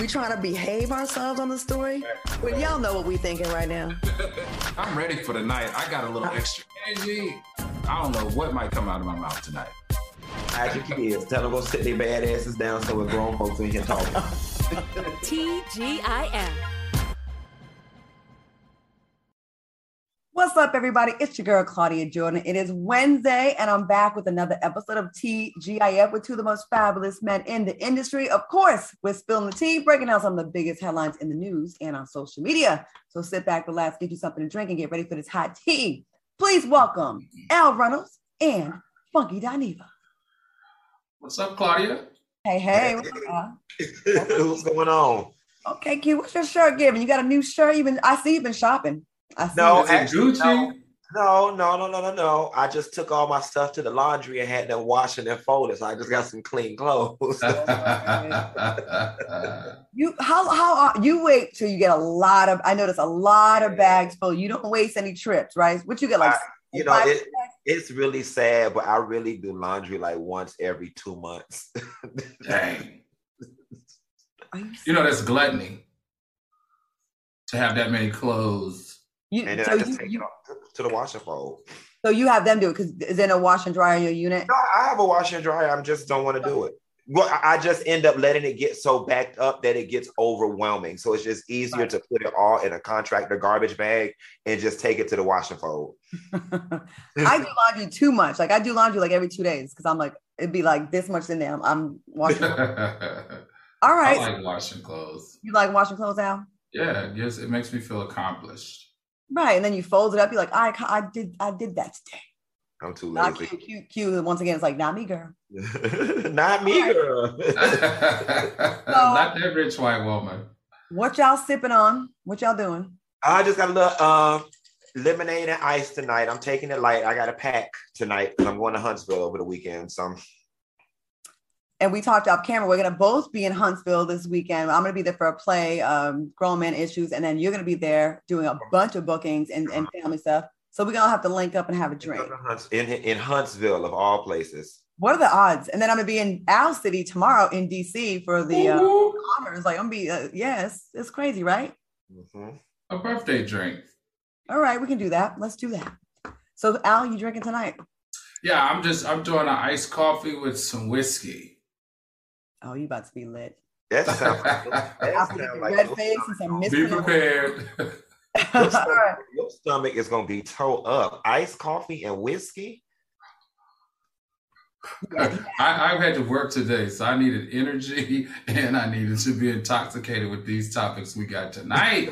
We trying to behave ourselves on the story? Well, y'all know what we thinking right now. I'm ready for the night. I got a little uh-huh. extra energy. I don't know what might come out of my mouth tonight. Ask your kids. Tell them go sit their bad asses down so we're grown folks in here talking. TGIF. What's up, everybody? It's your girl, Claudia Jordan. It is Wednesday, and I'm back with another episode of TGIF with two of the most fabulous men in the industry. Of course, we're spilling the tea, breaking down some of the biggest headlines in the news and on social media. So sit back, relax, get you something to drink, and get ready for this hot tea. Please welcome Al Reynolds and Funky Dineva. What's up, Claudia? Hey, hey. what's up? What's going on? Okay, Q, what's your shirt giving? You got a new shirt? You've been, I see you've been shopping. I see No, you. Is actually, Gucci? No, no, no, no, no, no. I just took all my stuff to the laundry and had them washing and folded, so I just got some clean clothes. You how how are, you wait till you get a lot of I notice a lot of bags full. You don't waste any trips, right? What you get like I- you know, it, it's really sad, but I really do laundry like once every two months. Dang. You You know, that's gluttony to have that many clothes. You, and then so, I just you, take you, it off to- to the washer fold. so you have them do it because is there no wash and dryer in your unit? No, I have a washer and dryer. I just don't want to do it. Well, I I just end up letting it get so backed up that it gets overwhelming. So it's just easier Right. to put it all in a contractor garbage bag and just take it to the wash and fold. I do laundry too much. Like I do laundry like every two days because I'm like it'd be like this much in there. I'm, I'm washing. all right. I like washing clothes. you like washing clothes out, Yeah, yes, it makes me feel accomplished. Right? And then you fold it up. You're like, I I did I did that today. I'm too Not lazy. cute, cute, cute. Once again, it's like not me, girl. Not me, girl. Not that rich white woman. What y'all sipping on? What y'all doing? I just got a little uh, lemonade and ice tonight. I'm taking it light. I got a pack tonight because I'm going to Huntsville over the weekend. So I'm and we talked off camera. We're gonna both be in Huntsville this weekend. I'm gonna be there for a play, um, Grown Man Issues, and then you're gonna be there doing a bunch of bookings and, and family stuff. So we're gonna have to link up and have a drink. in, in Huntsville, of all places. What are the odds? And then I'm gonna be in Owl City tomorrow in DC for the uh, Woo-hoo. honors. Like I'm gonna be, uh, yes, it's crazy, right? Mhm. A birthday drink. All right, we can do that. Let's do that. So Al, you drinking tonight? Yeah, I'm just I'm doing an iced coffee with some whiskey. Oh, you about to be lit. That sounds like, that I'll sounds put the like red face and some Be prepared. your stomach, your stomach is going to be toe up. Iced coffee and whiskey. I, I've had to work today, so I needed energy and I needed to be intoxicated with these topics we got tonight.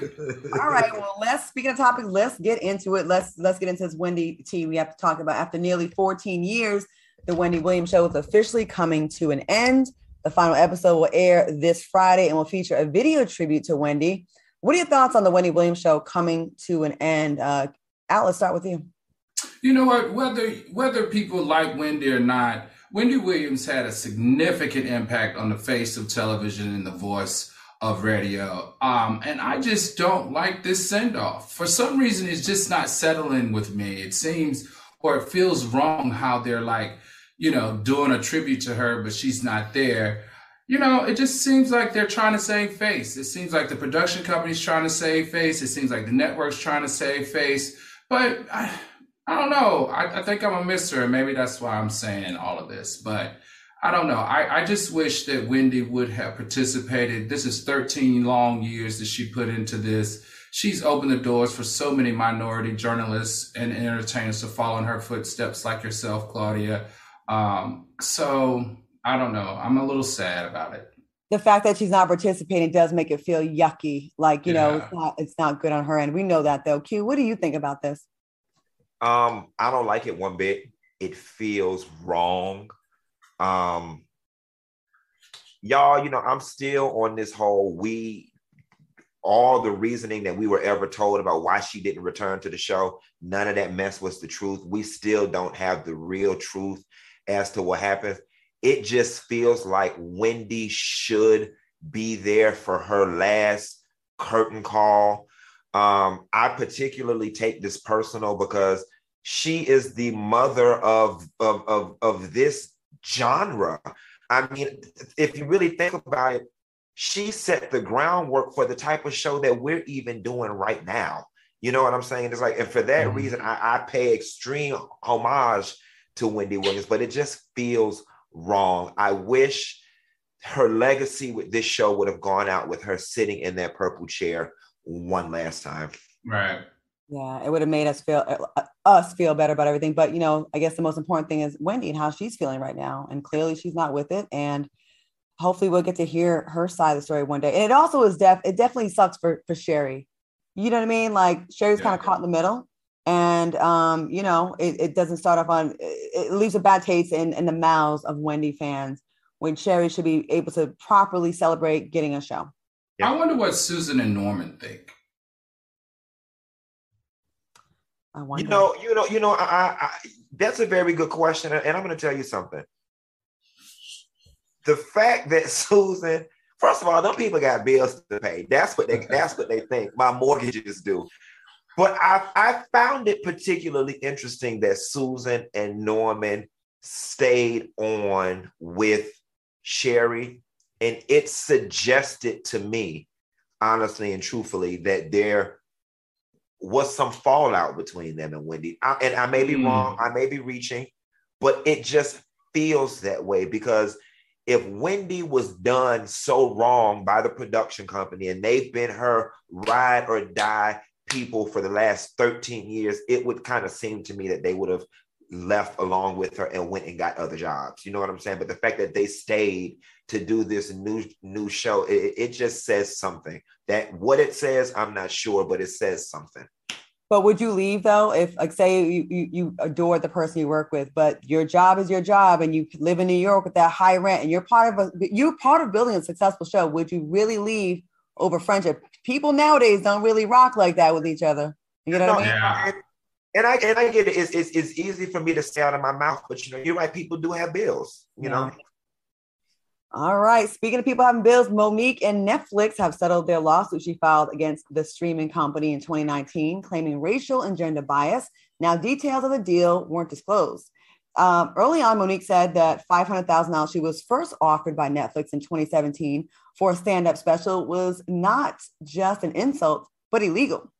All right. Well, let's speaking of topics, let's get into it. Let's let's get into this Wendy T. We have to talk about after nearly 14 years, the Wendy Williams show is officially coming to an end. The final episode will air this Friday and will feature a video tribute to Wendy. What are your thoughts on the Wendy Williams show coming to an end? Uh, Al, let's start with you. You know what? Whether whether people like Wendy or not, Wendy Williams had a significant impact on the face of television and the voice of radio. Um, and I just don't like this send off. For some reason, it's just not settling with me. It seems or it feels wrong how they're like, you know, doing a tribute to her, but she's not there. You know, it just seems like they're trying to save face. It seems like the production company's trying to save face. It seems like the network's trying to save face. But I, I don't know. I, I think I'm a mister, and maybe that's why I'm saying all of this. But I don't know. I, I just wish that Wendy would have participated. This is 13 long years that she put into this. She's opened the doors for so many minority journalists and entertainers to follow in her footsteps, like yourself, Claudia. Um, so I don't know. I'm a little sad about it. The fact that she's not participating does make it feel yucky. Like, you know, it's not it's not good on her end. We know that though. Q, what do you think about this? Um, I don't like it one bit. It feels wrong. Um, y'all, you know, I'm still on this whole we all the reasoning that we were ever told about why she didn't return to the show, none of that mess was the truth. We still don't have the real truth as to what happens. It just feels like Wendy should be there for her last curtain call. Um, I particularly take this personal because she is the mother of, of, of, of this genre. I mean, if you really think about it, she set the groundwork for the type of show that we're even doing right now. You know what I'm saying? It's like, and for that mm-hmm. reason, I, I pay extreme homage to Wendy Williams, but it just feels wrong. I wish her legacy with this show would have gone out with her sitting in that purple chair one last time. Right. Yeah, it would have made us feel uh, us feel better about everything. But you know, I guess the most important thing is Wendy and how she's feeling right now, and clearly she's not with it. And hopefully, we'll get to hear her side of the story one day. And it also is def it definitely sucks for for Sherri. You know what I mean? Like Sherri's yeah. kind of caught in the middle, and um, you know, it, it doesn't start off on. It leaves a bad taste in in the mouths of Wendy fans when Sherri should be able to properly celebrate getting a show. Yeah. I wonder what Susan and Norman think. I wonder. You know, you know, you know. I, I, that's a very good question, and I'm going to tell you something. The fact that Susan, first of all, them people got bills to pay. That's what they. that's what they think. My mortgages do. But I, I found it particularly interesting that Susan and Norman stayed on with Sherri, and it suggested to me, honestly and truthfully, that there was some fallout between them and Wendy. I, and I may be mm. wrong, I may be reaching, but it just feels that way because if Wendy was done so wrong by the production company and they've been her ride or die people for the last 13 years, it would kind of seem to me that they would have left along with her and went and got other jobs. You know what I'm saying? But the fact that they stayed to do this new new show, it, it just says something. That what it says, I'm not sure, but it says something. But would you leave though if, like, say you, you, you adore the person you work with, but your job is your job, and you live in New York with that high rent, and you're part of a you're part of building a successful show? Would you really leave over friendship? People nowadays don't really rock like that with each other. You know what I mean? Yeah. And, I and I get it. It's, it's, it's easy for me to say out of my mouth, but you know, you're right. People do have bills. You yeah. know. All right. Speaking of people having bills, Mo'Nique and Netflix have settled their lawsuit she filed against the streaming company in 2019, claiming racial and gender bias. Now, details of the deal weren't disclosed. Um, early on, Mo'Nique said that $500,000 she was first offered by Netflix in 2017 for a stand up special was not just an insult, but illegal.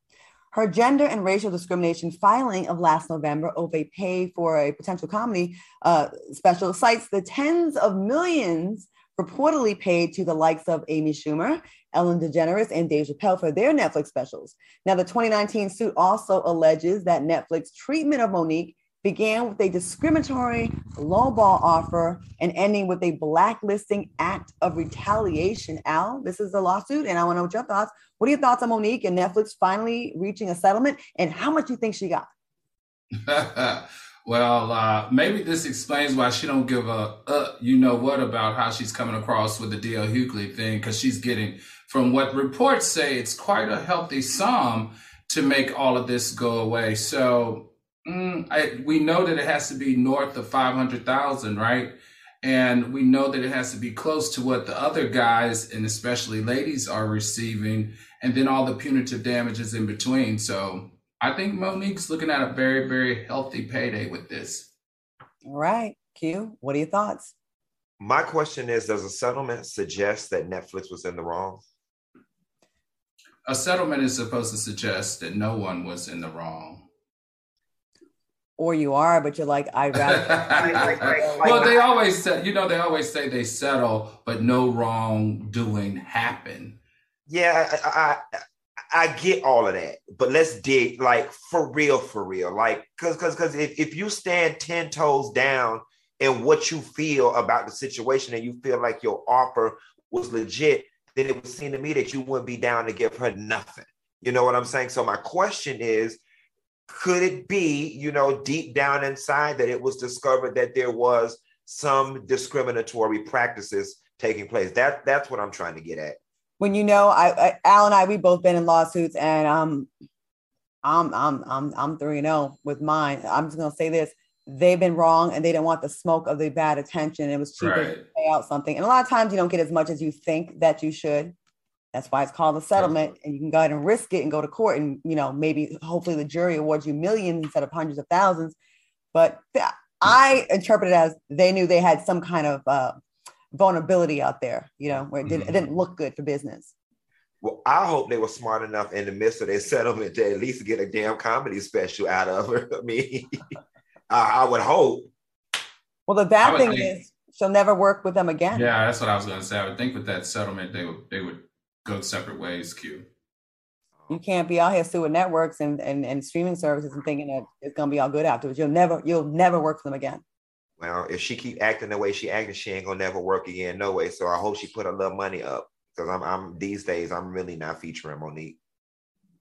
Her gender and racial discrimination filing of last November over a pay for a potential comedy uh, special cites the tens of millions reportedly paid to the likes of Amy Schumer, Ellen DeGeneres, and Dave Chappelle for their Netflix specials. Now, the 2019 suit also alleges that Netflix treatment of Mo'Nique began with a discriminatory lowball offer and ending with a blacklisting act of retaliation. Al, this is a lawsuit, and I want to know what your thoughts. What are your thoughts on Mo'Nique and Netflix finally reaching a settlement, and how much you think she got? Well, uh, maybe this explains why she don't give a uh, you know what about how she's coming across with the DL Hughley thing because she's getting, from what reports say, it's quite a healthy sum to make all of this go away. So mm, I, we know that it has to be north of five hundred thousand, right? And we know that it has to be close to what the other guys and especially ladies are receiving, and then all the punitive damages in between. So I think Mo'Nique's looking at a very, very healthy payday with this. All right. Q, what are your thoughts? My question is Does a settlement suggest that Netflix was in the wrong? A settlement is supposed to suggest that no one was in the wrong. Or you are, but you're like, I rather. well, they always say, you know, they always say they settle, but no wrongdoing happened. Yeah, I, I, I get all of that, but let's dig like for real, for real. Like, cause cause cause if, if you stand 10 toes down in what you feel about the situation and you feel like your offer was legit, then it would seem to me that you wouldn't be down to give her nothing. You know what I'm saying? So my question is, could it be, you know, deep down inside that it was discovered that there was some discriminatory practices taking place. That that's what I'm trying to get at. When you know, I, I Al and I, we both been in lawsuits, and um, I'm I'm I'm I'm three and zero oh with mine. I'm just gonna say this: they've been wrong, and they didn't want the smoke of the bad attention. It was cheaper right. to pay out something, and a lot of times you don't get as much as you think that you should. That's why it's called a settlement, and you can go ahead and risk it and go to court, and you know maybe hopefully the jury awards you millions instead of hundreds of thousands. But th- I interpret it as they knew they had some kind of uh, vulnerability out there, you know, where it didn't, mm-hmm. it didn't look good for business. Well, I hope they were smart enough in the midst of their settlement to at least get a damn comedy special out of her. I mean, I, I, would hope. Well, the bad thing think, is she'll never work with them again. Yeah, that's what I was going to say. I would think with that settlement, they would they would go separate ways. Q. You can't be out here suing networks and, and, and streaming services and thinking that it's going to be all good afterwards. You'll never you'll never work for them again. Well, if she keep acting the way she acting, she ain't gonna never work again, no way. So I hope she put a little money up because I'm, I'm these days I'm really not featuring Mo'Nique.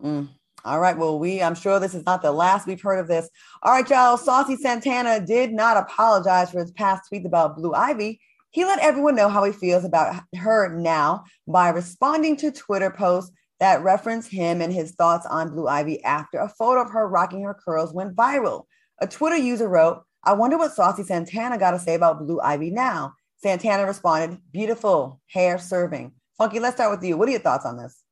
Mm. All right. Well, we I'm sure this is not the last we've heard of this. All right, y'all. Saucy Santana did not apologize for his past tweets about Blue Ivy. He let everyone know how he feels about her now by responding to Twitter posts that reference him and his thoughts on Blue Ivy after a photo of her rocking her curls went viral. A Twitter user wrote, I wonder what Saucy Santana got to say about Blue Ivy now. Santana responded, beautiful hair serving. Funky, let's start with you. What are your thoughts on this?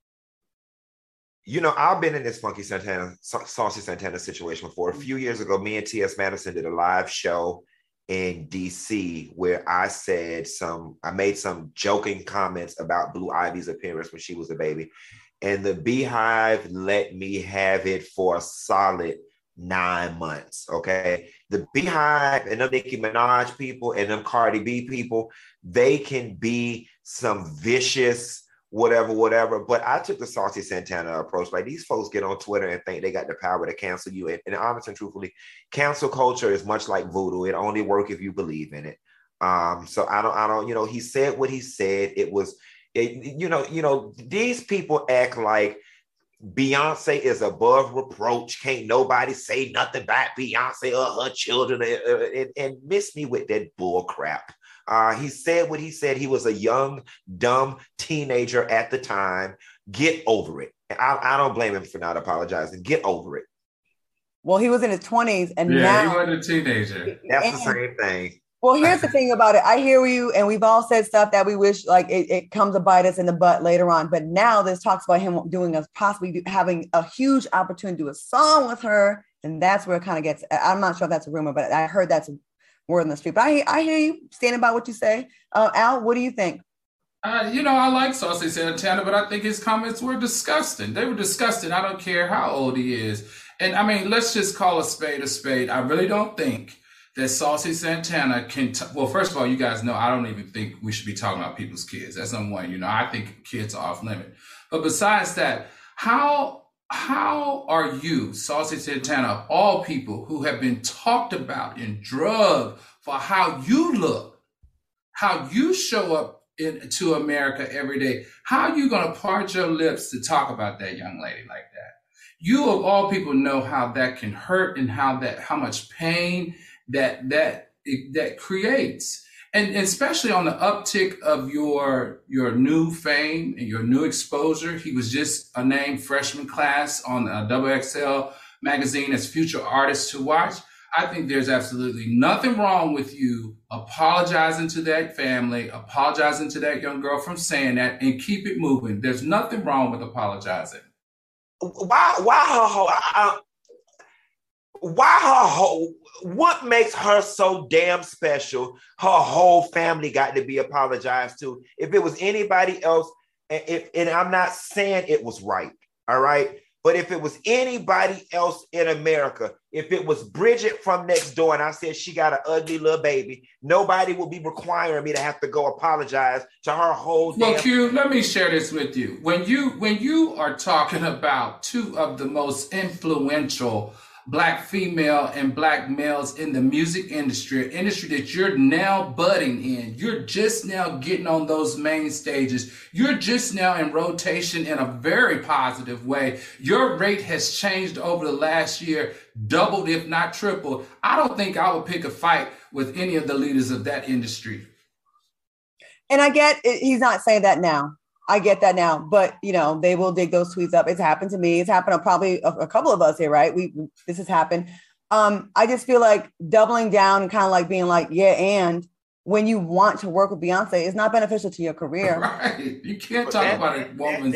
You know, I've been in this Funky Santana, Saucy Santana situation before. A few years ago, me and T.S. Madison did a live show in DC where I said some, I made some joking comments about Blue Ivy's appearance when she was a baby. And the Beehive let me have it for a solid nine months. Okay. The Beehive and them Nicki Minaj people and them Cardi B people, they can be some vicious, whatever, whatever. But I took the Saucy Santana approach. Like these folks get on Twitter and think they got the power to cancel you. And, and honestly and truthfully, cancel culture is much like voodoo. It only work if you believe in it. Um, so I don't, I don't, you know, he said what he said. It was, it, you know, you know, these people act like Beyonce is above reproach. Can't nobody say nothing about Beyonce or her children and, and, and miss me with that bull crap. Uh, he said what he said. He was a young, dumb teenager at the time. Get over it. I, I don't blame him for not apologizing. Get over it. Well, he was in his 20s and yeah, now he wasn't a teenager. That's the same thing. Well, here's the thing about it. I hear you, and we've all said stuff that we wish like it, it comes to bite us in the butt later on. But now this talks about him doing us possibly having a huge opportunity to do a song with her, and that's where it kind of gets. I'm not sure if that's a rumor, but I heard that's word in the street. But I, I hear you standing by what you say. Uh, Al, what do you think? Uh, you know, I like Saucy Santana, but I think his comments were disgusting. They were disgusting. I don't care how old he is. And I mean, let's just call a spade a spade. I really don't think that Saucy Santana can. T- well, first of all, you guys know I don't even think we should be talking about people's kids. That's number one. You know, I think kids are off limit. But besides that, how how are you, Saucy Santana, of all people who have been talked about and drugged for how you look, how you show up into America every day? How are you going to part your lips to talk about that young lady like that? You of all people know how that can hurt and how that how much pain that that that creates and especially on the uptick of your your new fame and your new exposure he was just a named freshman class on uh, XXL magazine as future artists to watch. I think there's absolutely nothing wrong with you apologizing to that family apologizing to that young girl from saying that and keep it moving. There's nothing wrong with apologizing. Why why why her what makes her so damn special her whole family got to be apologized to. If it was anybody else and, if, and i'm not saying it was right all right? But if it was anybody else in america if it was bridget from next door and i said she got an ugly little baby nobody would be requiring me to have to go apologize to her whole well q let me share this with you. When you when you are talking about two of the most influential black female and black males in the music industry, industry that you're now budding in. You're just now getting on those main stages. You're just now in rotation in a very positive way. Your rate has changed over the last year, doubled, if not tripled. I don't think I would pick a fight with any of the leaders of that industry. And I get he's not saying that now. I get that now, but you know they will dig those tweets up. It's happened to me. It's happened to probably a, a couple of us here, right? We this has happened. Um, I just feel like doubling down and kind of like being like, yeah, and when you want to work with Beyonce, it's not beneficial to your career. Right. You can't talk that, about a woman's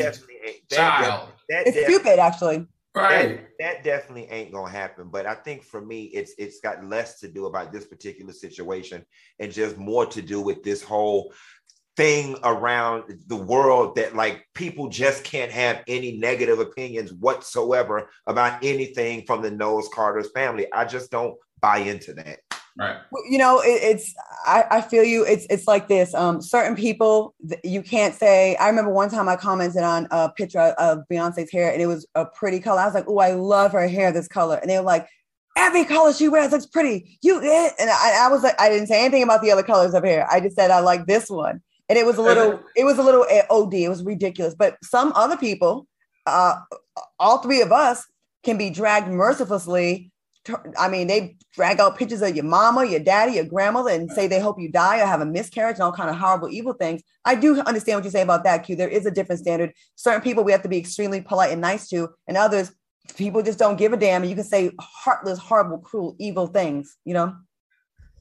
child. That, it's stupid, actually. Right. That, that, definitely ain't gonna happen. But I think for me, it's it's got less to do about this particular situation and just more to do with this whole thing around the world that like people just can't have any negative opinions whatsoever about anything from the Knowles Carter's family. I just don't buy into that. Right. You know, it, it's I, I feel you. It's it's like this. Um, certain people you can't say. I remember one time I commented on a picture of Beyonce's hair, and it was a pretty color. I was like, "Oh, I love her hair, this color," and they were like, "Every color she wears looks pretty." You eh? and I, I was like, I didn't say anything about the other colors of hair. I just said I like this one, and it was a little, it was a little eh, od. It was ridiculous. But some other people, uh, all three of us, can be dragged mercilessly I mean, they drag out pictures of your mama, your daddy, your grandmother, and say they hope you die or have a miscarriage and all kind of horrible, evil things. I do understand what you say about that, Q. There is a different standard. Certain people we have to be extremely polite and nice to, and others people just don't give a damn. And you can say heartless, horrible, cruel, evil things. You know.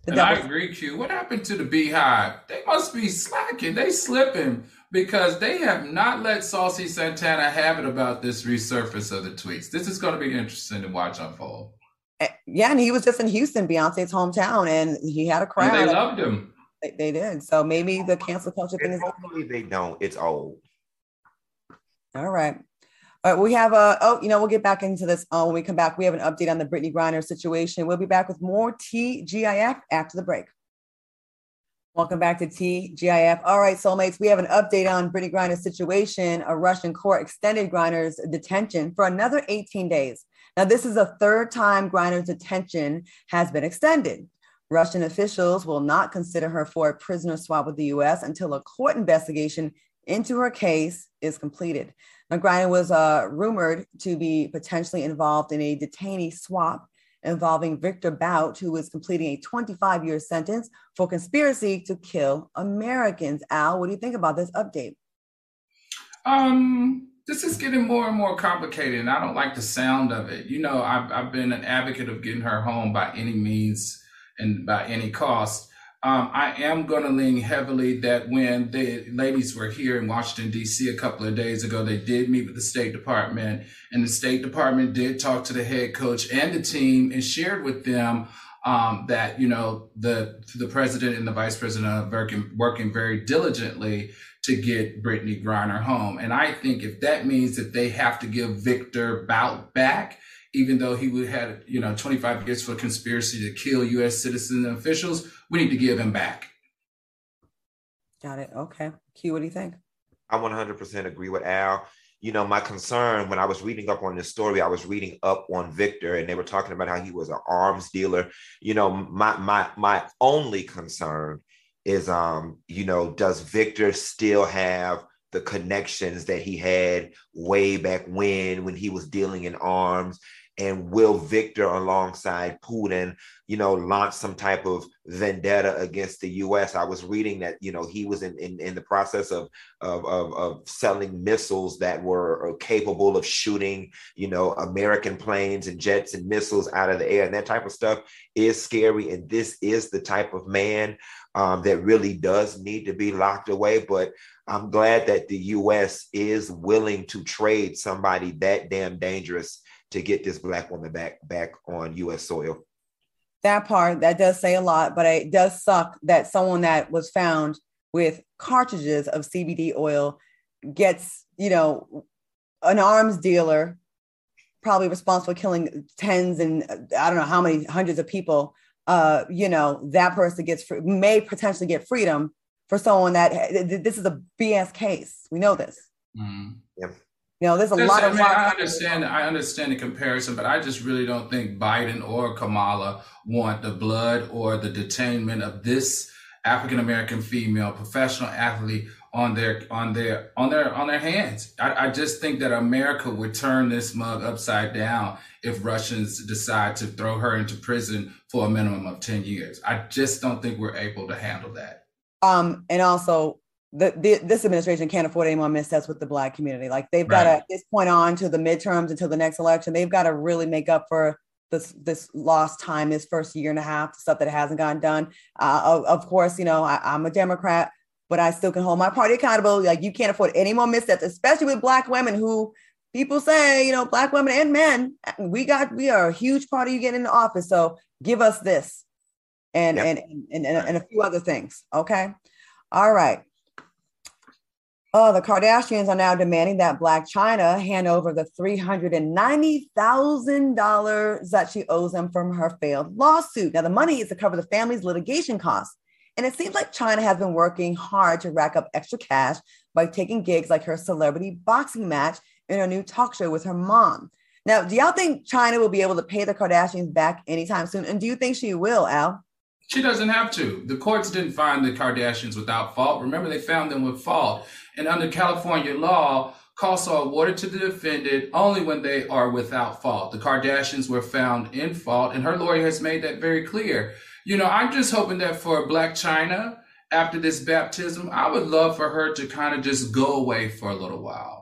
The and I agree, Q. What happened to the Beehive? They must be slacking. They slipping because they have not let Saucy Santana have it about this resurface of the tweets. This is going to be interesting to watch unfold. Eh, yeah, and he was just in Houston, Beyonce's hometown, and he had a crowd. And they loved him. They, they, did. So maybe the cancel culture thing is. Hopefully they don't. It's old. All right. All right, we have a, oh, you know, we'll get back into this uh, when we come back. We have an update on the Brittney Griner situation. We'll be back with more TGIF after the break. Welcome back to TGIF. All right, soulmates, we have an update on Brittney Griner's situation. A Russian court extended Griner's detention for another 18 days. Now, this is the third time Griner's detention has been extended. Russian officials will not consider her for a prisoner swap with the US until a court investigation into her case is completed. Griner was uh, rumored to be potentially involved in a detainee swap involving Victor Bout, who is completing a 25 year sentence for conspiracy to kill Americans. Al, what do you think about this update? Um, this is getting more and more complicated, and I don't like the sound of it. You know, I've, I've been an advocate of getting her home by any means and by any cost. Um, I am going to lean heavily that when the ladies were here in Washington, D.C. a couple of days ago, they did meet with the State Department, and the State Department did talk to the head coach and the team and shared with them um, that you know the the president and the vice president are working working very diligently to get Brittney Griner home. And I think if that means that they have to give Victor Bout back, even though he would had you know 25 years for conspiracy to kill U.S. citizens and officials, we need to give him back. Got it. Okay. Q, what do you think? I 100% agree with Al. You know, my concern when I was reading up on this story, I was reading up on Victor, and they were talking about how he was an arms dealer. You know, my my my only concern is um, you know, does Victor still have the connections that he had way back when when he was dealing in arms? And will Victor, alongside Putin, you know, launch some type of vendetta against the U.S.? I was reading that, you know, he was in in, in the process of, of of of selling missiles that were capable of shooting, you know, American planes and jets and missiles out of the air, and that type of stuff is scary. And this is the type of man um, that really does need to be locked away. But I'm glad that the U.S. is willing to trade somebody that damn dangerous to get this black woman back back on U.S. soil. That part that does say a lot, but it does suck that someone that was found with cartridges of CBD oil gets, you know, an arms dealer probably responsible for killing tens and I don't know how many hundreds of people uh, you know, that person gets free, may potentially get freedom for someone that this is a BS case. We know this. Mm-hmm. Yeah. You know, there's a lot of. I. Mean, I understand. I understand the comparison, but I just really don't think Biden or Kamala want the blood or the detainment of this African American female professional athlete on their on their on their on their hands. I, I, just think that America would turn this mug upside down if Russians decide to throw her into prison for a minimum of 10 years. I just don't think we're able to handle that. Um, and also the, the, this administration can't afford any more missteps with the black community. Like they've got to at this point on to the midterms until the next election, they've got to really make up for this this lost time, this first year and a half, stuff that hasn't gotten done. Uh, of, of, course, you know I, I'm a Democrat, but I still can hold my party accountable. Like you can't afford any more missteps, especially with black women who people say, you know, black women and men, we got we are a huge part of you getting into office. So give us this and, yep. and, and, and, and a few other things. Okay. All right. Oh, the Kardashians are now demanding that Blac Chyna hand over the $390,000 that she owes them from her failed lawsuit. Now, the money is to cover the family's litigation costs. And it seems like Chyna has been working hard to rack up extra cash by taking gigs like her celebrity boxing match in her new talk show with her mom. Now, do y'all think Chyna will be able to pay the Kardashians back anytime soon? And do you think she will, Al? She doesn't have to. The courts didn't find the Kardashians without fault. Remember, they found them with fault. And under California law, costs are awarded to the defendant only when they are without fault. The Kardashians were found in fault, and her lawyer has made that very clear. You know, I'm just hoping that for Blac Chyna, after this baptism, I would love for her to kind of just go away for a little while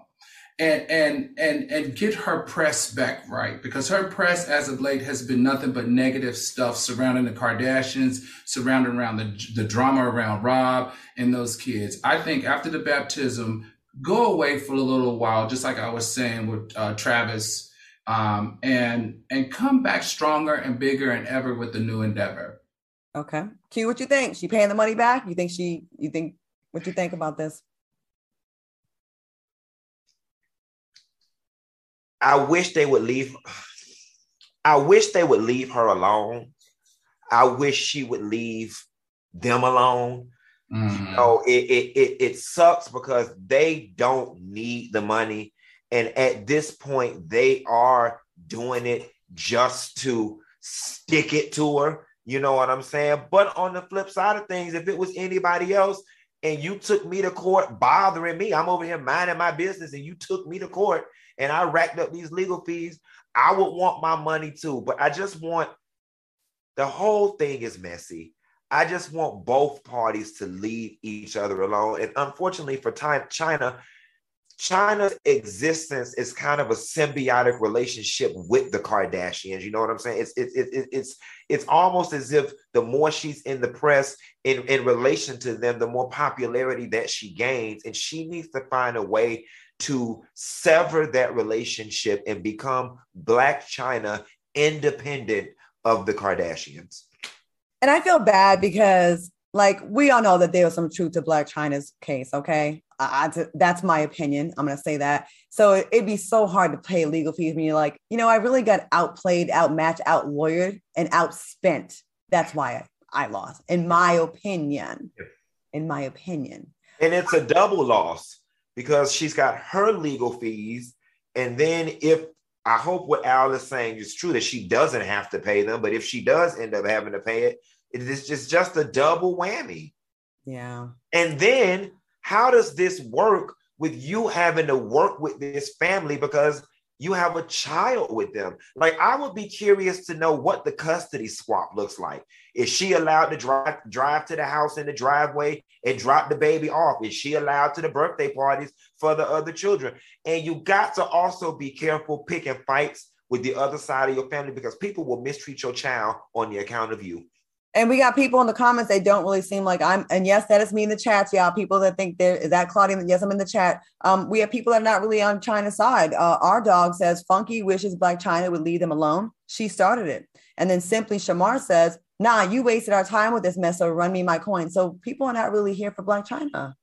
and and and and get her press back right because her press as of late has been nothing but negative stuff surrounding the Kardashians, surrounding around the the drama around Rob and those kids. I think after the baptism, go away for a little while, just like I was saying with uh, Travis, um, and and come back stronger and bigger and ever with the new endeavor. Okay, Q, what you think? She paying the money back? You think she? You think? What you think about this? I wish they would leave. I wish they would leave her alone. I wish she would leave them alone. Mm-hmm. You know, it, it it it sucks because they don't need the money, and at this point, they are doing it just to stick it to her. You know what I'm saying? But on the flip side of things, if it was anybody else and you took me to court bothering me, I'm over here minding my business, and you took me to court and I racked up these legal fees, I would want my money too. But I just want the whole thing is messy. I just want both parties to leave each other alone. And unfortunately for time, Chyna, Chyna's existence is kind of a symbiotic relationship with the Kardashians. You know what I'm saying? It's it's it, it's it's almost as if the more she's in the press in, in relation to them, the more popularity that she gains. And she needs to find a way to sever that relationship and become Blac Chyna independent of the Kardashians. And I feel bad because, like, we all know that there was some truth to Blac Chyna's case. Okay, I, I, that's my opinion. I'm gonna say that. So it, it'd be so hard to pay legal fees when you're like, you know, I really got outplayed, outmatched, outlawyered, and outspent. That's why I, I lost, in my opinion. In my opinion. And it's a double loss because she's got her legal fees. And then if I hope what Al is saying is true that she doesn't have to pay them, but if she does end up having to pay it, it is just, just a double whammy. Yeah. And then how does this work with you having to work with this family because you have a child with them. Like I would be curious to know what the custody swap looks like. Is she allowed to drive drive to the house in the driveway and drop the baby off? Is she allowed to the birthday parties for the other children? And you got to also be careful picking fights with the other side of your family because people will mistreat your child on the account of you. And we got people in the comments they don't really seem like I'm. And yes, that is me in the chats, y'all. People that think there is that Claudia. Yes, I'm in the chat. Um, we have people that are not really on Chyna's side. Uh, our dog says Funky wishes Blac Chyna would leave them alone. She started it. And then simply Shamar says, Nah, you wasted our time with this mess. So run me my coin. So people are not really here for Blac Chyna.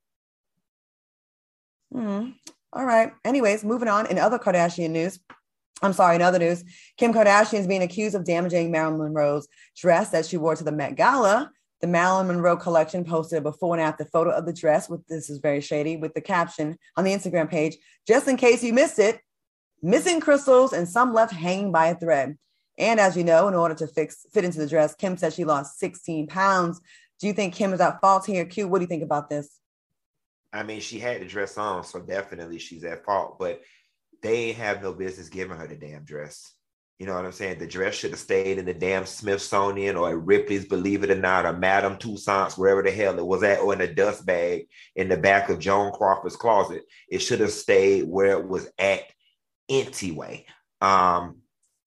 Hmm. All right. Anyways, moving on. In other Kardashian news, I'm sorry, in other news, Kim Kardashian is being accused of damaging Marilyn Monroe's dress that she wore to the Met Gala. The Marilyn Monroe collection posted a before and after photo of the dress with this is very shady with the caption on the Instagram page, just in case you missed it, missing crystals and some left hanging by a thread. And as you know, in order to fix fit into the dress, Kim said she lost 16 pounds. Do you think Kim is at fault here? Q, what do you think about this? I mean, she had the dress on, so definitely she's at fault. But they have no business giving her the damn dress. You know what I'm saying? The dress should have stayed in the damn Smithsonian or at Ripley's, believe it or not, or Madame Tussauds, wherever the hell it was at, or in a dust bag in the back of Joan Crawford's closet. It should have stayed where it was at anyway. Um,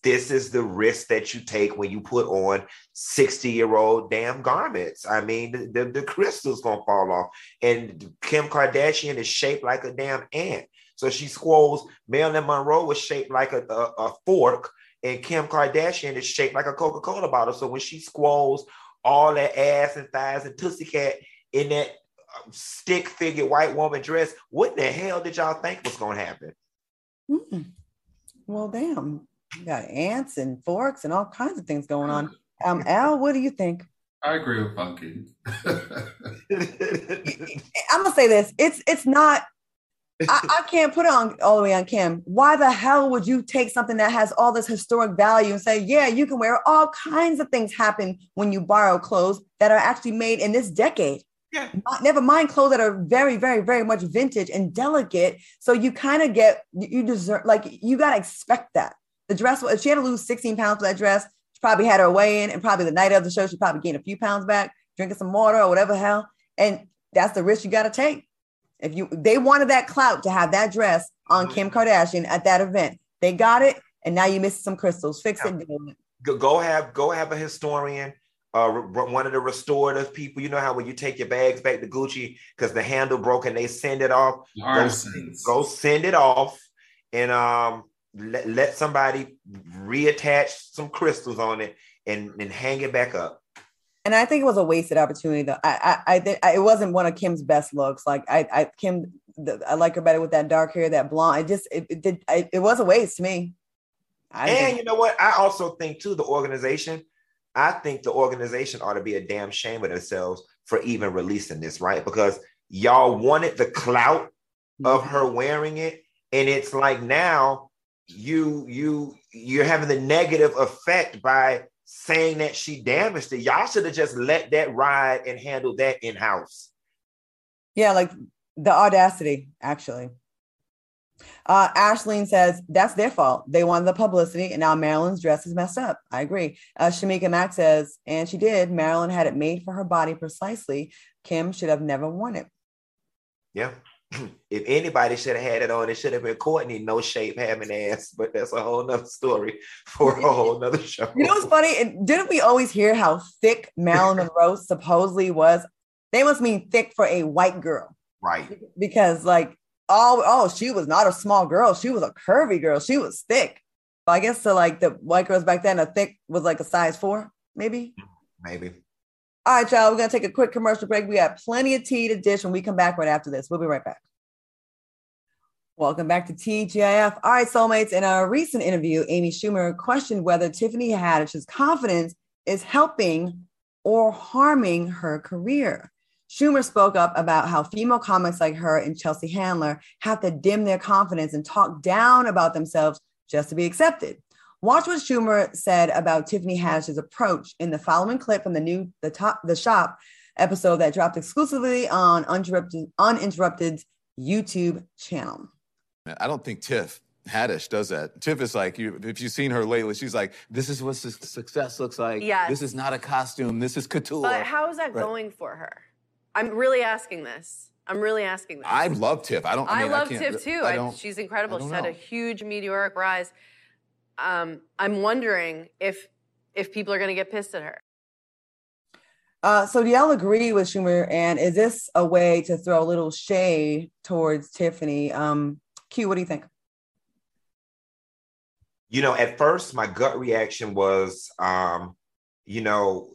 this is the risk that you take when you put on 60 year old damn garments. I mean, the, the, the crystal's gonna fall off. And Kim Kardashian is shaped like a damn ant. So she squalls. Marilyn Monroe was shaped like a, a, a fork, and Kim Kardashian is shaped like a Coca Cola bottle. So when she squalls all that ass and thighs and tussy cat in that um, stick figure white woman dress, what the hell did y'all think was going to happen? Mm. Well, damn. You got ants and forks and all kinds of things going on. Um, Al, what do you think? I agree with Funky. I'm gonna say this. It's it's not. I, I can't put it on all the way on Kim. Why the hell would you take something that has all this historic value and say, yeah, you can wear all kinds of things happen when you borrow clothes that are actually made in this decade? Yeah. Never mind clothes that are very, very, very much vintage and delicate. So you kind of get you deserve like you gotta expect that. The dress, if she had to lose 16 pounds for that dress, she probably had her weigh in, and probably the night of the show, she probably gained a few pounds back, drinking some water or whatever hell. And that's the risk you got to take. If you they wanted that clout to have that dress on Kim Kardashian at that event, they got it, and now you missed some crystals. Fix it. Go have go have a historian. Uh, one of the restorative people, you know how when you take your bags back to Gucci because the handle broke and they send it off, go, go, send it off, and um, let, let somebody reattach some crystals on it and, and hang it back up. And I think it was a wasted opportunity. Though I, I, I, I it wasn't one of Kim's best looks. Like I, I Kim, the, I like her better with that dark hair, that blonde. It just, it, it did, I, it was a waste to me. I and think- you know what? I also think too the organization. I think the organization ought to be a damn shame of themselves for even releasing this, right? Because y'all wanted the clout of her wearing it, and it's like now you you you're having the negative effect by saying that she damaged it. Y'all should have just let that ride and handled that in house. Yeah, like the audacity, actually. Uh, Ashleen says that's their fault. They wanted the publicity, and now Marilyn's dress is messed up. I agree. Uh, Shamika Mack says, and she did. Marilyn had it made for her body precisely. Kim should have never worn it. Yeah. If anybody should have had it on, it should have been Kourtney, no shape, having ass. But that's a whole nother story for a whole nother show. You know what's funny? Didn't we always hear how thick Marilyn Monroe supposedly was? They must mean thick for a white girl. Right. Because like oh, oh, she was not a small girl. She was a curvy girl. She was thick. But I guess so like the white girls back then, a thick was like a size four, maybe. Maybe. All right, y'all, we're going to take a quick commercial break. We have plenty of tea to dish when we come back right after this. We'll be right back. Welcome back to TGIF. All right, soulmates. In a recent interview, Amy Schumer questioned whether Tiffany Haddish's confidence is helping or harming her career. Schumer spoke up about how female comics like her and Chelsea Handler have to dim their confidence and talk down about themselves just to be accepted. Watch what Schumer said about Tiffany Haddish's approach in the following clip from the new the top the shop episode that dropped exclusively on Uninterrupted Uninterrupted's YouTube channel. I don't think Tiff Haddish does that. Tiff is like, you, if you've seen her lately, she's like, this is what su- success looks like. Yeah. This is not a costume. This is couture. But how is that right. going for her? I'm really asking this. I'm really asking this. I love Tiff. I don't. I, mean, I love I Tiff too. I, she's incredible. She's know. had a huge meteoric rise um, I'm wondering if if people are going to get pissed at her. Uh, so do y'all agree with Schumer? And is this a way to throw a little shade towards Tiffany? Um, Q, what do you think? You know, at first, my gut reaction was, um, you know,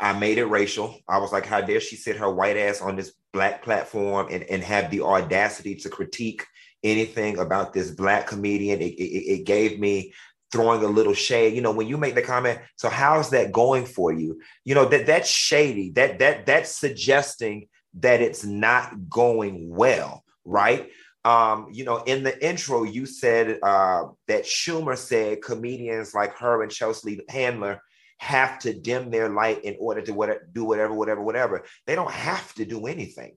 I made it racial. I was like, how dare she sit her white ass on this black platform and, and have the audacity to critique anything about this black comedian. It, it, it gave me throwing a little shade. You know, when you make the comment, so how's that going for you? You know, that that's shady. That that that's suggesting that it's not going well, right? Um, you know, in the intro, you said uh, that Schumer said comedians like her and Chelsea Handler have to dim their light in order to what, do whatever, whatever, whatever. They don't have to do anything.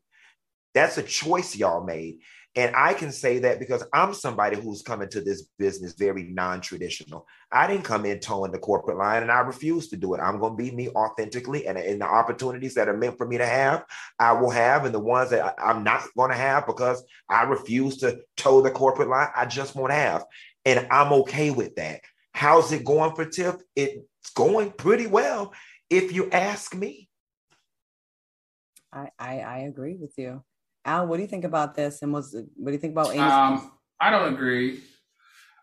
That's a choice y'all made. And I can say that because I'm somebody who's coming to this business very non-traditional. I didn't come in towing the corporate line and I refuse to do it. I'm going to be me authentically and in the opportunities that are meant for me to have, I will have. And the ones that I'm not going to have because I refuse to toe the corporate line, I just won't have. And I'm okay with that. How's it going for Tiff? It's going pretty well, if you ask me. I, I, I agree with you. Al, what do you think about this? And was what do you think about Amy? Um, I don't agree.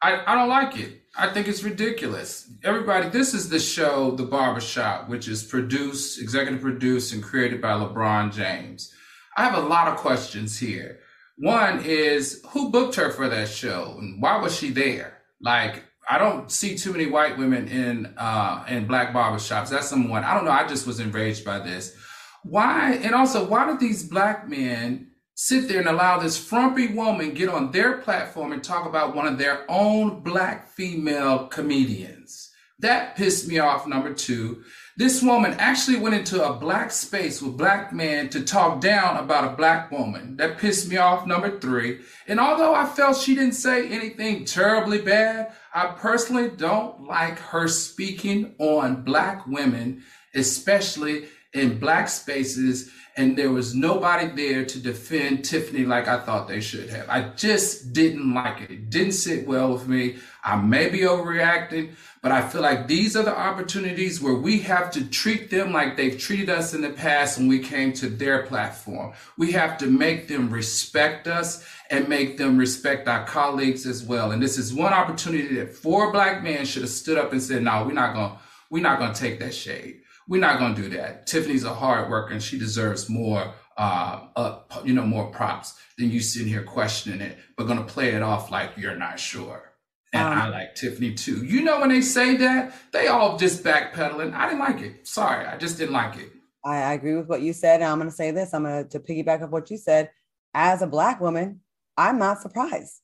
I, I don't like it. I think it's ridiculous. Everybody, this is the show, The Barbershop, which is produced, executive produced, and created by LeBron James. I have a lot of questions here. One is who booked her for that show and why was she there? Like, I don't see too many white women in uh, in black barbershops. That's someone. I don't know. I just was enraged by this. Why? And also, why did these black men sit there and allow this frumpy woman get on their platform and talk about one of their own black female comedians? That pissed me off. Number two, this woman actually went into a black space with black men to talk down about a black woman. That pissed me off. Number three. And although I felt she didn't say anything terribly bad, I personally don't like her speaking on black women, especially in black spaces and there was nobody there to defend Tiffany like I thought they should have. I just didn't like it. It didn't sit well with me. I may be overreacting, but I feel like these are the opportunities where we have to treat them like they've treated us in the past when we came to their platform. We have to make them respect us and make them respect our colleagues as well. And this is one opportunity that four black men should have stood up and said, no, we're not going to, we're not going to take that shade we're not going to do that. Tiffany's a hard worker and she deserves more, uh, uh, you know, more props than you sitting here questioning it, but going to play it off like you're not sure. And um, I like Tiffany too. You know, when they say that, they all just backpedaling. I didn't like it. Sorry, I just didn't like it. I, I agree with what you said. And I'm going to say this. I'm going to, piggyback of what you said. As a black woman, I'm not surprised.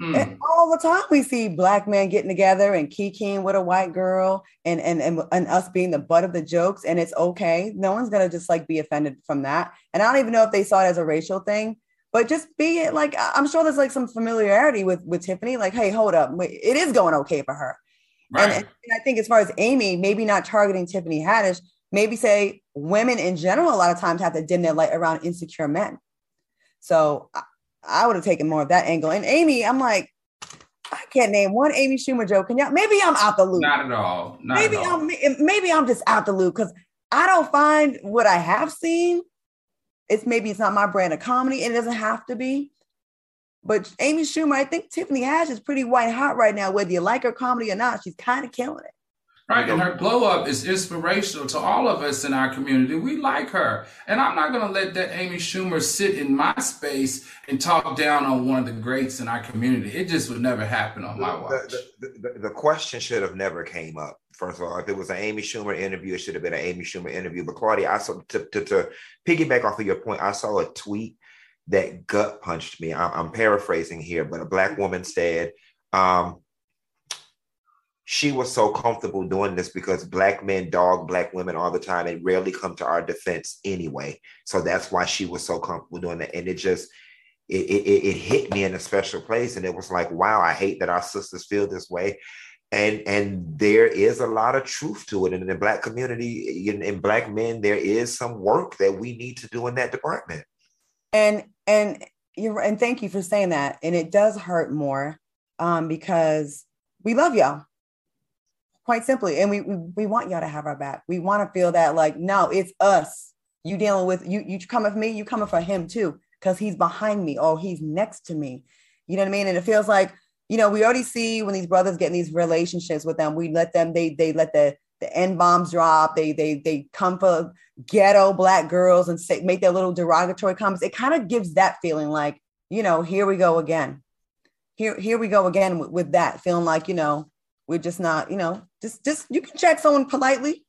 Hmm. And all the time we see black men getting together and kikiing with a white girl and, and and and us being the butt of the jokes and it's okay. No one's gonna just like be offended from that. And I don't even know if they saw it as a racial thing, but just be it like I'm sure there's like some familiarity with with Tiffany. Like, hey, hold up, it is going okay for her. Right. And, and I think as far as Amy, maybe not targeting Tiffany Haddish, maybe say women in general a lot of times have to dim their light around insecure men. So I would have taken more of that angle. And Amy, I'm like, I can't name one Amy Schumer joke. Can y'all? Maybe I'm out the loop. Not at all. Not maybe at all. I'm maybe I'm just out the loop because I don't find what I have seen. It's maybe it's not my brand of comedy. It doesn't have to be. But Amy Schumer, I think Tiffany Haddish is pretty white hot right now. Whether you like her comedy or not, she's kind of killing it. Right. And her glow up is inspirational to all of us in our community. We like her. And I'm not going to let that Amy Schumer sit in my space and talk down on one of the greats in our community. It just would never happen on my watch. The, the, the, the question should have never came up. First of all, if it was an Amy Schumer interview, it should have been an Amy Schumer interview. But Claudia, I saw to, to, to piggyback off of your point, I saw a tweet that gut punched me. I, I'm paraphrasing here, but a black woman said, um, she was so comfortable doing this because black men dog black women all the time and rarely come to our defense anyway. So that's why she was so comfortable doing that. And it just it, it, it hit me in a special place. And it was like, wow, I hate that our sisters feel this way. And and there is a lot of truth to it. And in the black community, in, in black men, there is some work that we need to do in that department. And and you're and thank you for saying that. And it does hurt more um, because we love y'all quite simply. And we, we, we want y'all to have our back. We want to feel that like, no, it's us. You dealing with you, you coming for me, you coming for him too, because he's behind me or he's next to me. You know what I mean? And it feels like, you know, we already see when these brothers get in these relationships with them, we let them, they they let the the N bombs drop. They they they come for ghetto black girls and say make their little derogatory comments. It kind of gives that feeling like, you know, here we go again. Here here we go again with, with that feeling like, you know, we're just not, you know, just just you can check someone politely.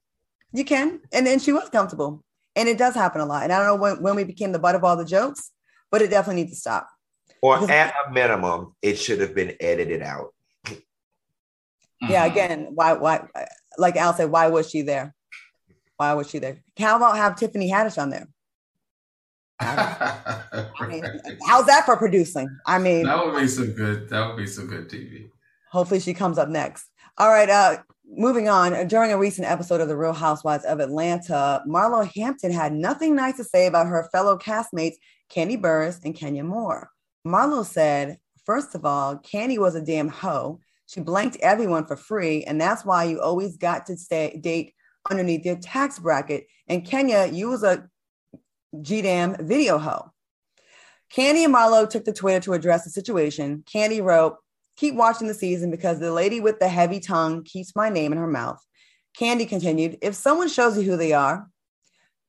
You can. And then she was comfortable. And it does happen a lot. And I don't know when, when we became the butt of all the jokes, but it definitely needs to stop. Or because at a minimum, it should have been edited out. Yeah, again, why why like Al said, why was she there? Why was she there? How about have Tiffany Haddish on there? I mean, how's that for producing? I mean, that would be some good. That would be some good TV. Hopefully, she comes up next. All right. Uh, moving on. Uh, during a recent episode of The Real Housewives of Atlanta, Marlo Hampton had nothing nice to say about her fellow castmates, Kandi Burruss and Kenya Moore. Marlo said, first of all, Kandi was a damn hoe. She blanked everyone for free, and that's why you always got to stay date underneath your tax bracket. And Kenya, you was a GDAM video hoe. Kandi and Marlo took to Twitter to address the situation. Kandi wrote, Keep watching the season because the lady with the heavy tongue keeps my name in her mouth. Kandi continued, If someone shows you who they are,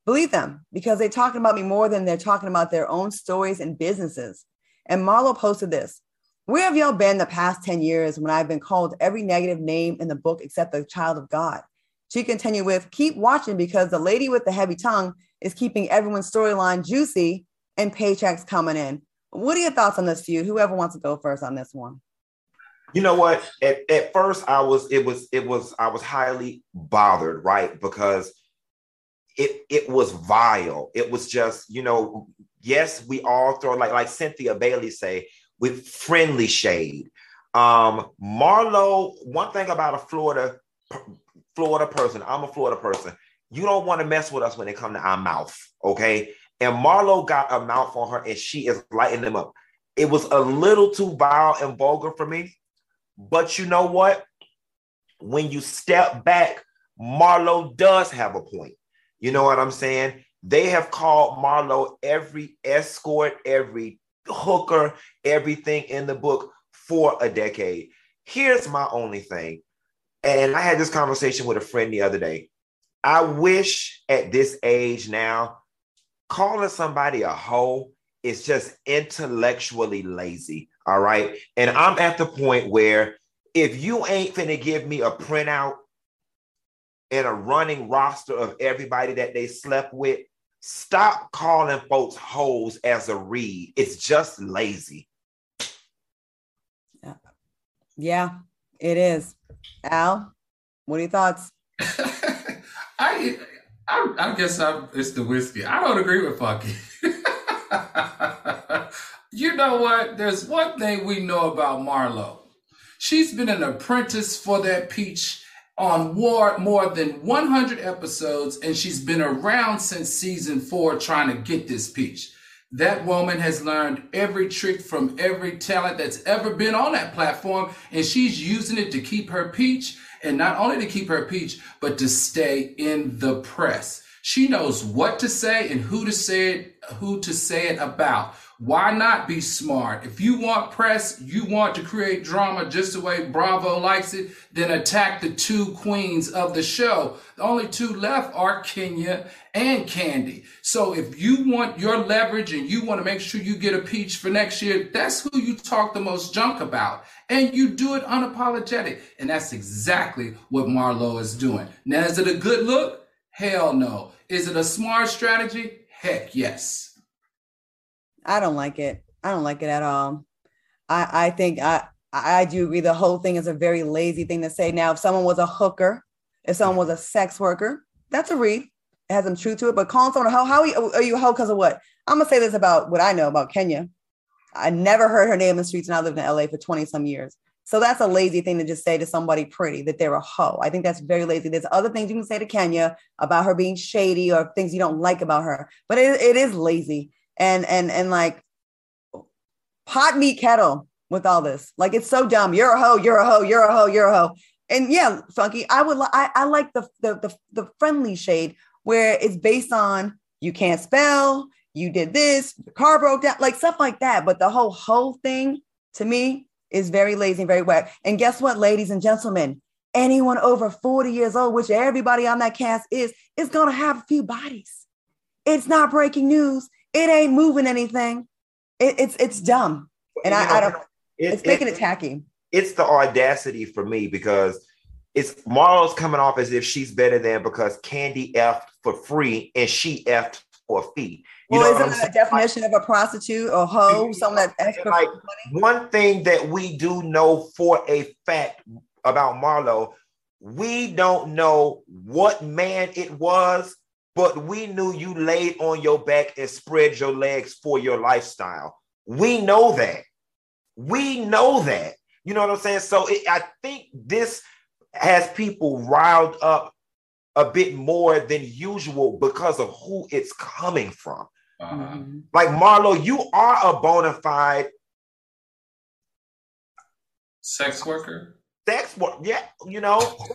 believe them because they're talking about me more than they're talking about their own stories and businesses. And Marlo posted this Where have y'all been the past 10 years when I've been called every negative name in the book except the child of God? She continued with, Keep watching because the lady with the heavy tongue is keeping everyone's storyline juicy and paychecks coming in. What are your thoughts on this feud? Whoever wants to go first on this one. You know what? At, at first, I was it was it was I was highly bothered, right? Because it it was vile. It was just you know, yes, we all throw like like Cynthia Bailey say with friendly shade. Um, Marlo, one thing about a Florida Florida person, I'm a Florida person. You don't want to mess with us when it come to our mouth, okay? And Marlo got a mouth on her, and she is lighting them up. It was a little too vile and vulgar for me, but you know what? When you step back, Marlo does have a point. You know what I'm saying? They have called Marlo every escort, every hooker, everything in the book for a decade. Here's my only thing. And I had this conversation with a friend the other day. I wish at this age now, calling somebody a hoe is just intellectually lazy. All right. And I'm at the point where if you ain't finna give me a printout and a running roster of everybody that they slept with, stop calling folks hoes as a read. It's just lazy. Yeah. Yeah, it is. Al, what are your thoughts? I, I, I guess I'm, it's the whiskey. I don't agree with Funky. you know what? There's one thing we know about Marlo. She's been an apprentice for that peach on war, more than 100 episodes, and she's been around since season four trying to get this peach. That woman has learned every trick from every talent that's ever been on that platform, and she's using it to keep her peach, and not only to keep her peach, but to stay in the press. She knows what to say and who to say it, who to say it about. Why not be smart? If you want press, you want to create drama just the way Bravo likes it, then attack the two queens of the show. The only two left are Kenya and Kandi. So if you want your leverage and you want to make sure you get a peach for next year, that's who you talk the most junk about. And you do it unapologetic. And that's exactly what Marlo is doing. Now, is it a good look? Hell no. Is it a smart strategy? Heck yes. I don't like it. I don't like it at all. I, I think I, I do agree. The whole thing is a very lazy thing to say. Now, if someone was a hooker, if someone was a sex worker, that's a read. It has some truth to it. But calling someone a hoe, how are you, a hoe because of what? I'm gonna say this about what I know about Kenya. I never heard her name in the streets, and I lived in LA for 20 some years. So that's a lazy thing to just say to somebody pretty that they're a hoe. I think that's very lazy. There's other things you can say to Kenya about her being shady or things you don't like about her, but it, it is lazy and and and like pot meat kettle with all this. Like it's so dumb. You're a hoe. You're a hoe. You're a hoe. You're a hoe. And yeah, funky. I would. I, I like the, the the the friendly shade where it's based on you can't spell. You did this. Your car broke down. Like stuff like that. But the whole whole thing to me is very lazy and very whack. And guess what, ladies and gentlemen? Anyone over 40 years old, which everybody on that cast is, is gonna have a few bodies. It's not breaking news. It ain't moving anything. It, it's it's dumb, and I, know, I, don't. It, it's making it, it tacky. It's the audacity for me because it's Marlo's coming off as if she's better than because Kandi effed for free and she effed for a fee. You well, is it a definition like, of a prostitute or hoe? Someone that's extra like one thing that we do know for a fact about Marlo, we don't know what man it was but we knew you laid on your back and spread your legs for your lifestyle. We know that. We know that. You know what I'm saying? So it, I think this has people riled up a bit more than usual because of who it's coming from. Uh-huh. Mm-hmm. Like Marlo, you are a bona fide sex worker. Sex work, yeah, you know.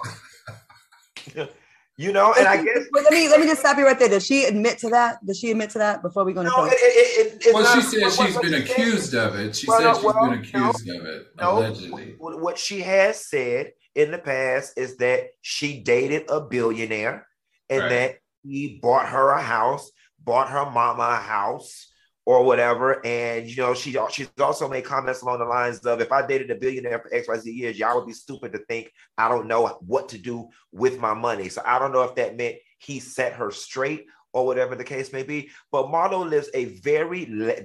you know, and I guess let me let me just stop you right there. Does she admit to that? Does she admit to that before we go into? No, it, it, it, well, she said she's been accused of it. She well, said she's well, been accused no, of it allegedly. What she has said in the past is that she dated a billionaire and right. that he bought her a house, bought her mama a house or whatever. And you know, she she's also made comments along the lines of if I dated a billionaire for XYZ years, y'all would be stupid to think I don't know what to do with my money. So I don't know if that meant he set her straight or whatever the case may be. But Marlo lives a very,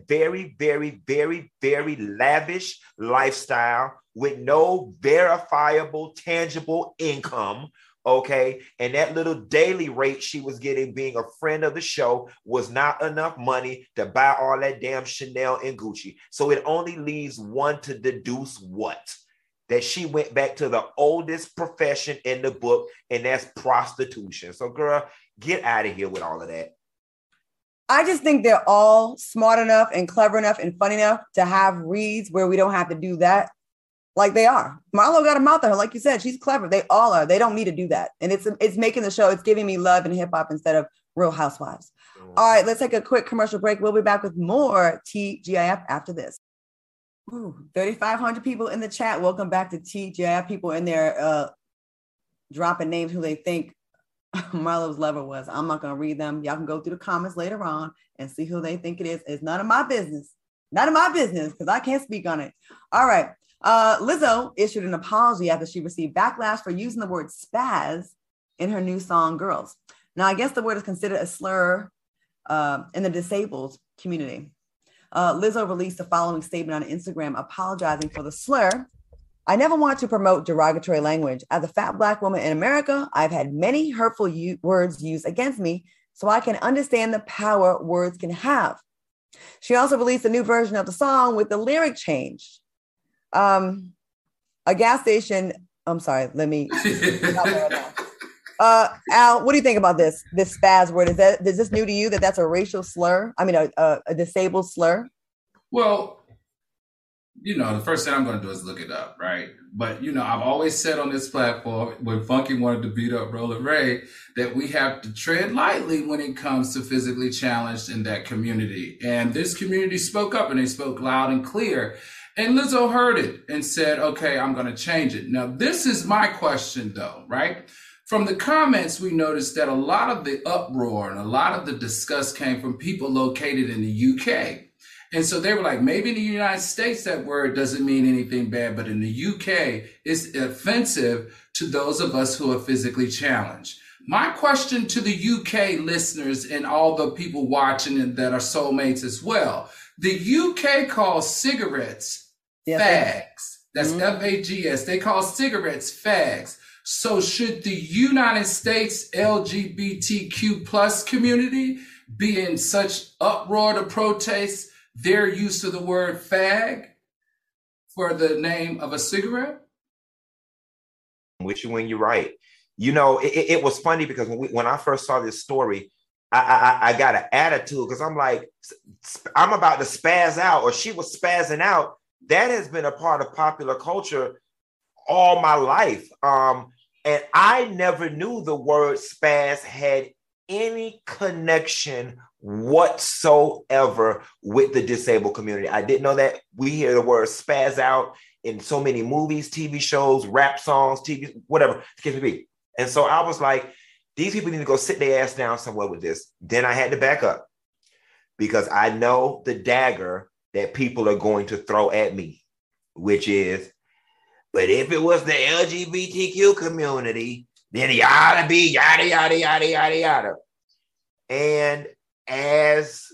very, very, very, very lavish lifestyle with no verifiable, tangible income. Okay. And that little daily rate she was getting being a friend of the show was not enough money to buy all that damn Chanel and Gucci. So it only leaves one to deduce what? That she went back to the oldest profession in the book, and that's prostitution. So, girl, get out of here with all of that. I just think they're all smart enough and clever enough and funny enough to have reads where we don't have to do that like they are. Marlo got a mouth on her, like you said. She's clever. They all are. They don't need to do that, and it's it's making the show. It's giving me love and hip hop instead of Real Housewives. All right, let's take a quick commercial break. We'll be back with more TGIF after this. Ooh, 3,500 people in the chat. Welcome back to TGIF. People in there uh, dropping names who they think Marlo's lover was. I'm not going to read them. Y'all can go through the comments later on and see who they think it is. It's none of my business. None of my business because I can't speak on it. All right. Uh, Lizzo issued an apology after she received backlash for using the word spaz in her new song Girls. Now, I guess the word is considered a slur uh, in the disabled community. Uh, Lizzo released the following statement on Instagram apologizing for the slur. I never want to promote derogatory language. As a fat Black woman in America, I've had many hurtful u- words used against me, so I can understand the power words can have. She also released a new version of the song with the lyric change. Um, a gas station. I'm sorry. Let me. uh, Al, what do you think about this? This spaz word is that is this new to you? That that's a racial slur? I mean, a, a, a disabled slur. Well, you know, the first thing I'm going to do is look it up, right? But you know, I've always said on this platform when Funky wanted to beat up Roland Ray that we have to tread lightly when it comes to physically challenged in that community. And this community spoke up and they spoke loud and clear. And Lizzo heard it and said, okay, I'm going to change it. Now, this is my question though, right? From the comments, we noticed that a lot of the uproar and a lot of the disgust came from people located in the UK. And so they were like, maybe in the United States that word doesn't mean anything bad, but in the UK, it's offensive to those of us who are physically challenged. My question to the UK listeners and all the people watching and that are soulmates as well. The UK calls cigarettes fags. That's mm-hmm. F A G S. They call cigarettes fags. So should the United States LGBTQ plus community be in such uproar to protest their use of the word fag for the name of a cigarette? Which when you're right. You know, it, it was funny because when, we, when I first saw this story, I, I, I got an attitude because I'm like, I'm about to spaz out, or she was spazzing out. That has been a part of popular culture all my life. Um, and I never knew the word spaz had any connection whatsoever with the disabled community. I didn't know that. We hear the word spaz out in so many movies, TV shows, rap songs, TV, whatever excuse me. And so I was like, these people need to go sit their ass down somewhere with this. Then I had to back up because I know the dagger that people are going to throw at me, which is, but if it was the LGBTQ community, then to be yada, yada, yada, yada, yada. And as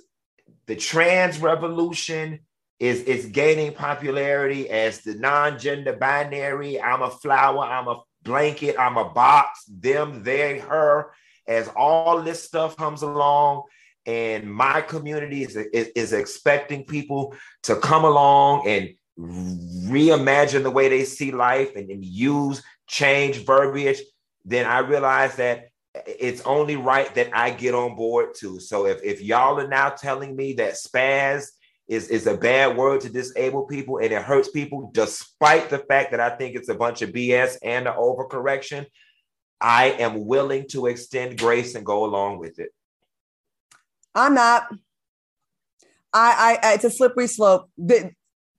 the trans revolution is, is gaining popularity, as the non gender binary, I'm a flower, I'm a blanket, I'm a box, them, they, her. as all this stuff comes along and my community is, is, is expecting people to come along and reimagine the way they see life and, and use change verbiage, then I realize that it's only right that I get on board too. So if, if y'all are now telling me that spaz is, is a bad word to disable people and it hurts people, despite the fact that I think it's a bunch of BS and an overcorrection, I am willing to extend grace and go along with it. I'm not. I, I, it's a slippery slope.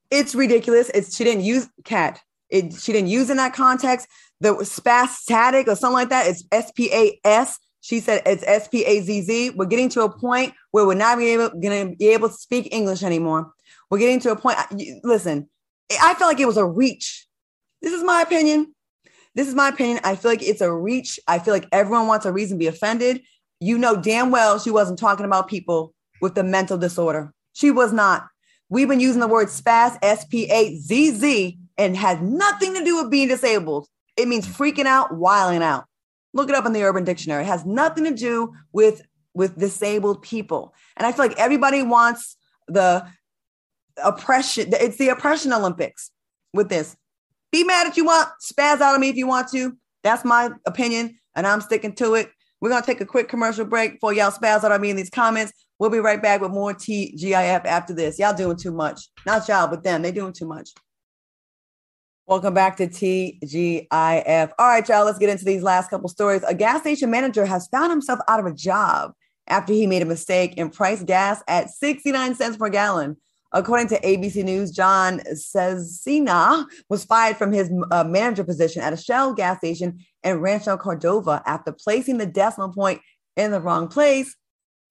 It's ridiculous. It's she didn't use cat. It she didn't use in that context. The spastic or something like that. It's S P A S. She said it's S P A Z Z. We're getting to a point where we're not able, going to be able to speak English anymore. We're getting to a point. Listen, I feel like it was a reach. This is my opinion. This is my opinion. I feel like it's a reach. I feel like everyone wants a reason to be offended. You know damn well she wasn't talking about people with the mental disorder. She was not. We've been using the word spaz, S P A Z Z, and has nothing to do with being disabled. It means freaking out, wiling out. Look it up in the Urban Dictionary. It has nothing to do with with disabled people. And I feel like everybody wants the oppression. It's the oppression Olympics with this. Be mad if you want, spaz out of me if you want to. That's my opinion, and I'm sticking to it. We're gonna take a quick commercial break before y'all spaz out of me in these comments. We'll be right back with more TGIF after this. Y'all doing too much. Not y'all, but them. They doing too much. Welcome back to TGIF. All right, y'all, let's get into these last couple stories. A gas station manager has found himself out of a job after he made a mistake and priced gas at 69 cents per gallon. According to ABC News, John Szczecina was fired from his uh, manager position at a Shell gas station in Rancho Cordova after placing the decimal point in the wrong place,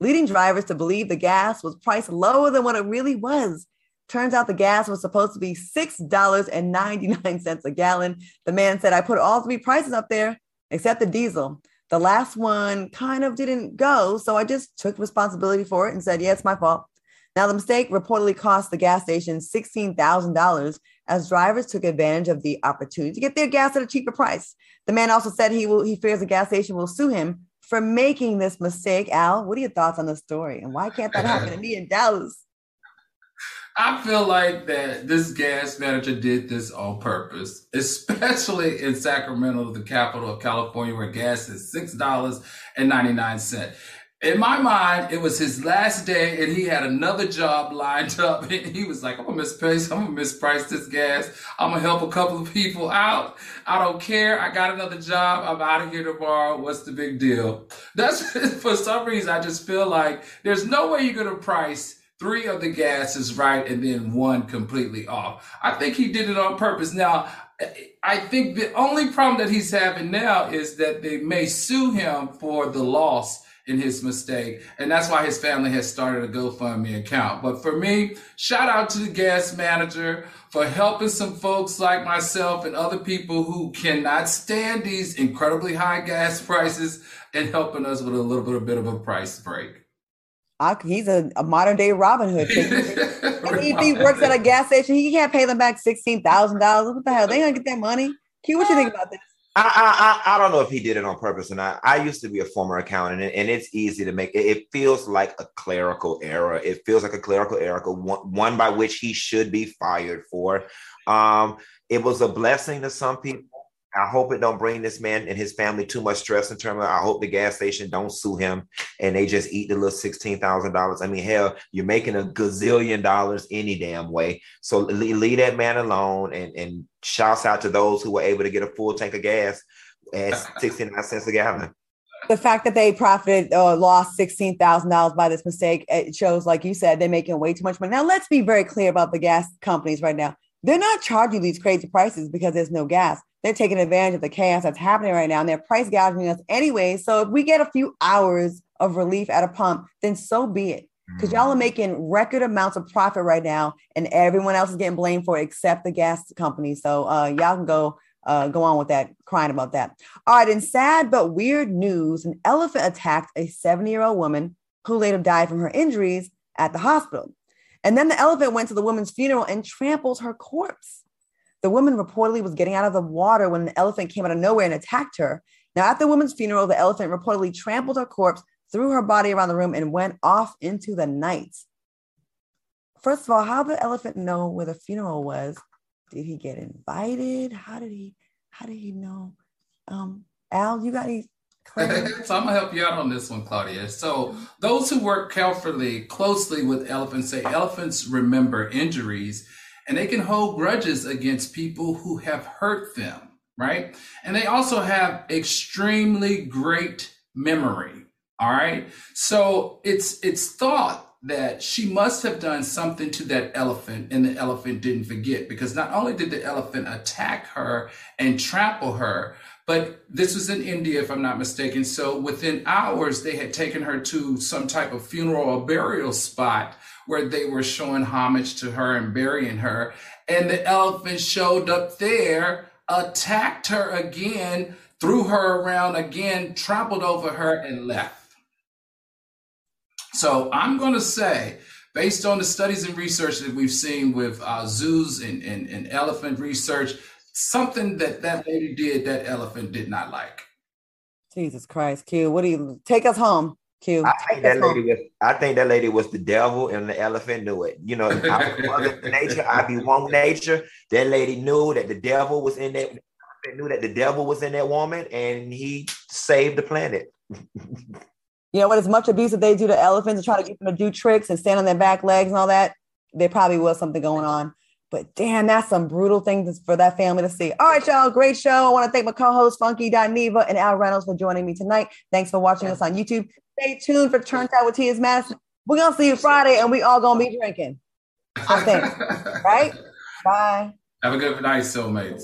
leading drivers to believe the gas was priced lower than what it really was. Turns out the gas was supposed to be $6.99 a gallon. The man said, I put all three prices up there except the diesel. The last one kind of didn't go. So I just took responsibility for it and said, Yeah, it's my fault. Now, the mistake reportedly cost the gas station $16,000 as drivers took advantage of the opportunity to get their gas at a cheaper price. The man also said he will he fears the gas station will sue him for making this mistake. Al, what are your thoughts on the story? And why can't that happen to me in Dallas? I feel like that this gas manager did this on purpose, especially in Sacramento, the capital of California, where gas is six dollars and ninety nine cent. In my mind, it was his last day, and he had another job lined up. And he was like, "I'm gonna misprice. I'm gonna misprice this gas. I'm gonna help a couple of people out. I don't care. I got another job. I'm out of here tomorrow. What's the big deal?" That's for some reason. I just feel like there's no way you're gonna price three of the gases right and then one completely off. I think he did it on purpose. Now, I think the only problem that he's having now is that they may sue him for the loss in his mistake. And that's why his family has started a GoFundMe account. But for me, shout out to the gas manager for helping some folks like myself and other people who cannot stand these incredibly high gas prices and helping us with a little bit, a bit of a price break. I, he's a, a, modern day Robin Hood. if he works at a gas station, he can't pay them back sixteen thousand dollars. What the hell? They gonna get that money. Q, what you think about this? I, I I don't know if he did it on purpose or not. I used to be a former accountant, and, and it's easy to make. It, it, feels like a clerical error. It feels like a clerical error, one, one by which he should be fired for. Um, it was a blessing to some people I hope it don't bring this man and his family too much stress in terms of I hope the gas station don't sue him and they just eat the little sixteen thousand dollars. I mean, hell, you're making a gazillion dollars any damn way. So leave, that man alone and and shouts out to those who were able to get a full tank of gas at sixty nine cents a gallon. The fact that they profited or uh, lost sixteen thousand dollars by this mistake it shows, like you said, they're making way too much money. Now, let's be very clear about the gas companies right now. They're not charging these crazy prices because there's no gas they're taking advantage of the chaos that's happening right now and they're price gouging us anyway. So if we get a few hours of relief at a pump, then so be it. Because y'all are making record amounts of profit right now, and everyone else is getting blamed for it except the gas company. So uh, y'all can go uh, go on with that, crying about that. All right, in sad but weird news, an elephant attacked a 70 year old woman who later died from her injuries at the hospital. And then the elephant went to the woman's funeral and trampled her corpse. The woman reportedly was getting out of the water when an elephant came out of nowhere and attacked her. Now, at the woman's funeral, the elephant reportedly trampled her corpse, threw her body around the room, and went off into the night. First of all, how did the elephant know where the funeral was? Did he get invited? How did he? How did he know? Um, Al, you got any so I'm gonna help you out on this one, Claudia. So those who work carefully, closely with elephants say elephants remember injuries and they can hold grudges against people who have hurt them, right? And they also have extremely great memory. All right. So it's it's thought that she must have done something to that elephant and the elephant didn't forget because not only did the elephant attack her and trample her, but this was in India, if I'm not mistaken. So within hours, they had taken her to some type of funeral or burial spot where they were showing homage to her and burying her. And the elephant showed up there, attacked her again, threw her around again, trampled over her, and left. So I'm going to say, based on the studies and research that we've seen with uh, zoos and, and, and elephant research, something that that lady did that elephant did not like. Jesus Christ, Q. What do you take us home? Q. I think that lady was. I think that lady was the devil, and the elephant knew it. You know, I was mother nature. I be one nature. That lady knew that the devil was in that. Knew that the devil was in that woman, and he saved the planet. you know what? As much abuse that they do to elephants to try to get them to do tricks and stand on their back legs and all that, there probably was something going on. But damn, that's some brutal things for that family to see. All right, y'all, great show. I want to thank my co-host Funky Dineva and Al Reynolds for joining me tonight. Thanks for watching us on YouTube. Stay tuned for Turned Out with T.S. Madison. We're gonna see you Friday, and we all gonna be drinking. I think, right? Bye. Have a good night, soulmates.